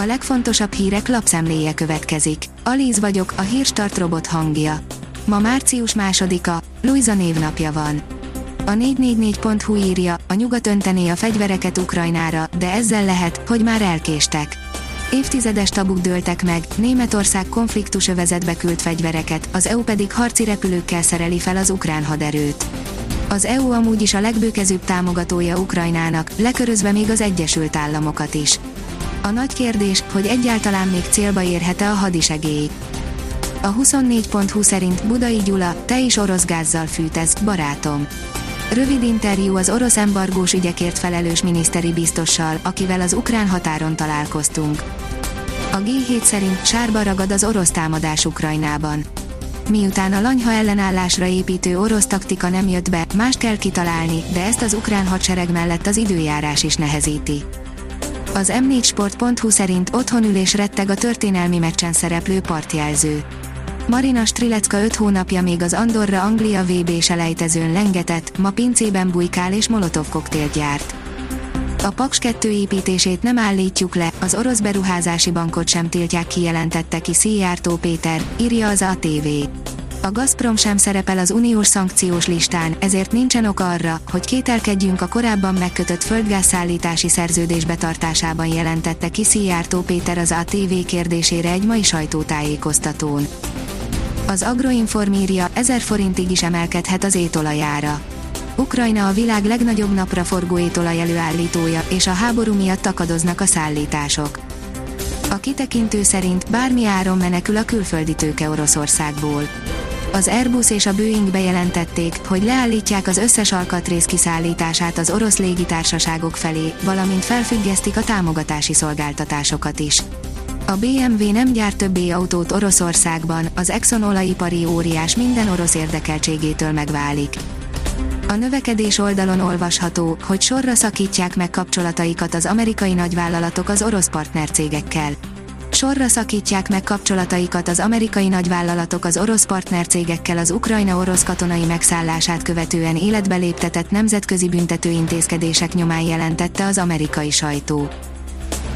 A legfontosabb hírek lapszemléje következik. Alíz vagyok, a hírstart robot hangja. Ma március másodika, Luisa névnapja van. A 444.hu írja, a nyugat öntené a fegyvereket Ukrajnára, de ezzel lehet, hogy már elkéstek. Évtizedes tabuk dőltek meg, Németország konfliktus övezetbe küld fegyvereket, az EU pedig harci repülőkkel szereli fel az ukrán haderőt. Az EU amúgy is a legbőkezőbb támogatója Ukrajnának, lekörözve még az Egyesült Államokat is. A nagy kérdés, hogy egyáltalán még célba érhet-e a hadisegély. A 24.20 szerint Budai Gyula, te is orosz gázzal fűtesz, barátom. Rövid interjú az orosz embargós ügyekért felelős miniszteri biztossal, akivel az ukrán határon találkoztunk. A G7 szerint sárba ragad az orosz támadás Ukrajnában. Miután a lanyha ellenállásra építő orosz taktika nem jött be, mást kell kitalálni, de ezt az ukrán hadsereg mellett az időjárás is nehezíti. Az m4sport.hu szerint otthonülés retteg a történelmi meccsen szereplő partjelző. Marina Strilecka 5 hónapja még az Andorra Anglia VB selejtezőn lengetett, ma pincében bujkál és molotov koktélt gyárt. A Paks 2 építését nem állítjuk le, az orosz beruházási bankot sem tiltják kijelentette ki Szijjártó Péter, írja az ATV. A Gazprom sem szerepel az uniós szankciós listán, ezért nincsen ok arra, hogy kételkedjünk a korábban megkötött földgázszállítási szerződés betartásában jelentette ki Szijjártó Péter az ATV kérdésére egy mai sajtótájékoztatón. Az Agroinform írja, 1000 forintig is emelkedhet az étolajára. Ukrajna a világ legnagyobb napraforgó étolaj előállítója, és a háború miatt akadoznak a szállítások. A kitekintő szerint bármi áron menekül a külföldi tőke Oroszországból. Az Airbus és a Boeing bejelentették, hogy leállítják az összes alkatrész kiszállítását az orosz légitársaságok felé, valamint felfüggesztik a támogatási szolgáltatásokat is. A BMW nem gyárt többé autót Oroszországban, az Exxon olajipari óriás minden orosz érdekeltségétől megválik. A növekedés oldalon olvasható, hogy sorra szakítják meg kapcsolataikat az amerikai nagyvállalatok az orosz partnercégekkel. Sorra szakítják meg kapcsolataikat az amerikai nagyvállalatok az orosz partnercégekkel az Ukrajna-orosz katonai megszállását követően életbe léptetett nemzetközi büntető intézkedések nyomán jelentette az amerikai sajtó.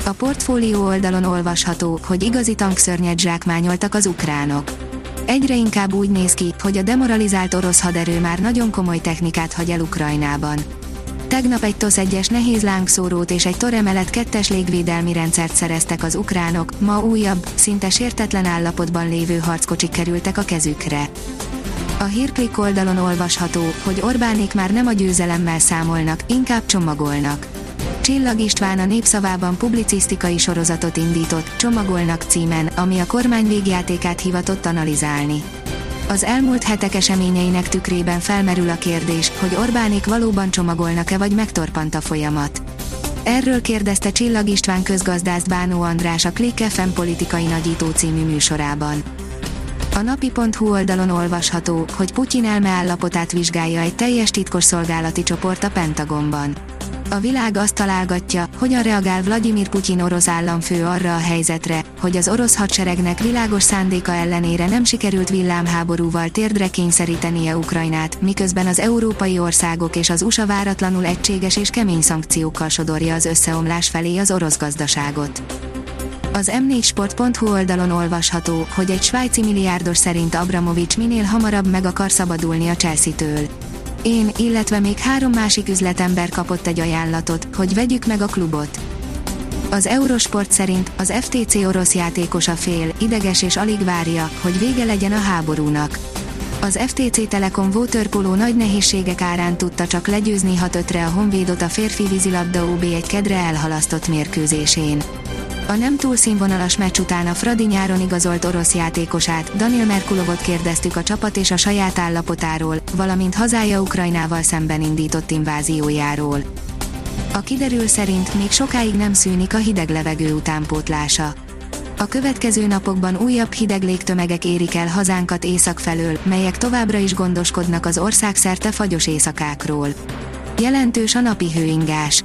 A portfólió oldalon olvasható, hogy igazi tankszörnyet zsákmányoltak az ukránok. Egyre inkább úgy néz ki, hogy a demoralizált orosz haderő már nagyon komoly technikát hagy el Ukrajnában. Tegnap egy TOSZ 1-es nehéz lángszórót és egy toremelet kettes légvédelmi rendszert szereztek az ukránok, ma újabb, szinte sértetlen állapotban lévő harckocsik kerültek a kezükre. A hírklik oldalon olvasható, hogy Orbánék már nem a győzelemmel számolnak, inkább csomagolnak. Csillag István a népszavában publicisztikai sorozatot indított, Csomagolnak címen, ami a kormány végjátékát hivatott analizálni. Az elmúlt hetek eseményeinek tükrében felmerül a kérdés, hogy Orbánék valóban csomagolnak-e vagy megtorpant a folyamat. Erről kérdezte Csillag István közgazdász Bánó András a Click FM politikai nagyító című műsorában. A napi.hu oldalon olvasható, hogy Putyin elmeállapotát vizsgálja egy teljes titkos szolgálati csoport a Pentagonban a világ azt találgatja, hogyan reagál Vladimir Putyin orosz államfő arra a helyzetre, hogy az orosz hadseregnek világos szándéka ellenére nem sikerült villámháborúval térdre kényszerítenie Ukrajnát, miközben az európai országok és az USA váratlanul egységes és kemény szankciókkal sodorja az összeomlás felé az orosz gazdaságot. Az m4sport.hu oldalon olvasható, hogy egy svájci milliárdos szerint Abramovics minél hamarabb meg akar szabadulni a Chelsea-től. Én, illetve még három másik üzletember kapott egy ajánlatot, hogy vegyük meg a klubot. Az Eurosport szerint az FTC orosz játékos a fél, ideges és alig várja, hogy vége legyen a háborúnak. Az FTC Telekom Waterpolo nagy nehézségek árán tudta csak legyőzni 6-5-re a Honvédot a férfi vízilabda OB egy kedre elhalasztott mérkőzésén. A nem túl színvonalas meccs után a Fradi nyáron igazolt orosz játékosát, Daniel Merkulovot kérdeztük a csapat és a saját állapotáról, valamint hazája Ukrajnával szemben indított inváziójáról. A kiderül szerint még sokáig nem szűnik a hideg levegő utánpótlása. A következő napokban újabb hideg légtömegek érik el hazánkat észak felől, melyek továbbra is gondoskodnak az ország szerte fagyos éjszakákról. Jelentős a napi hőingás.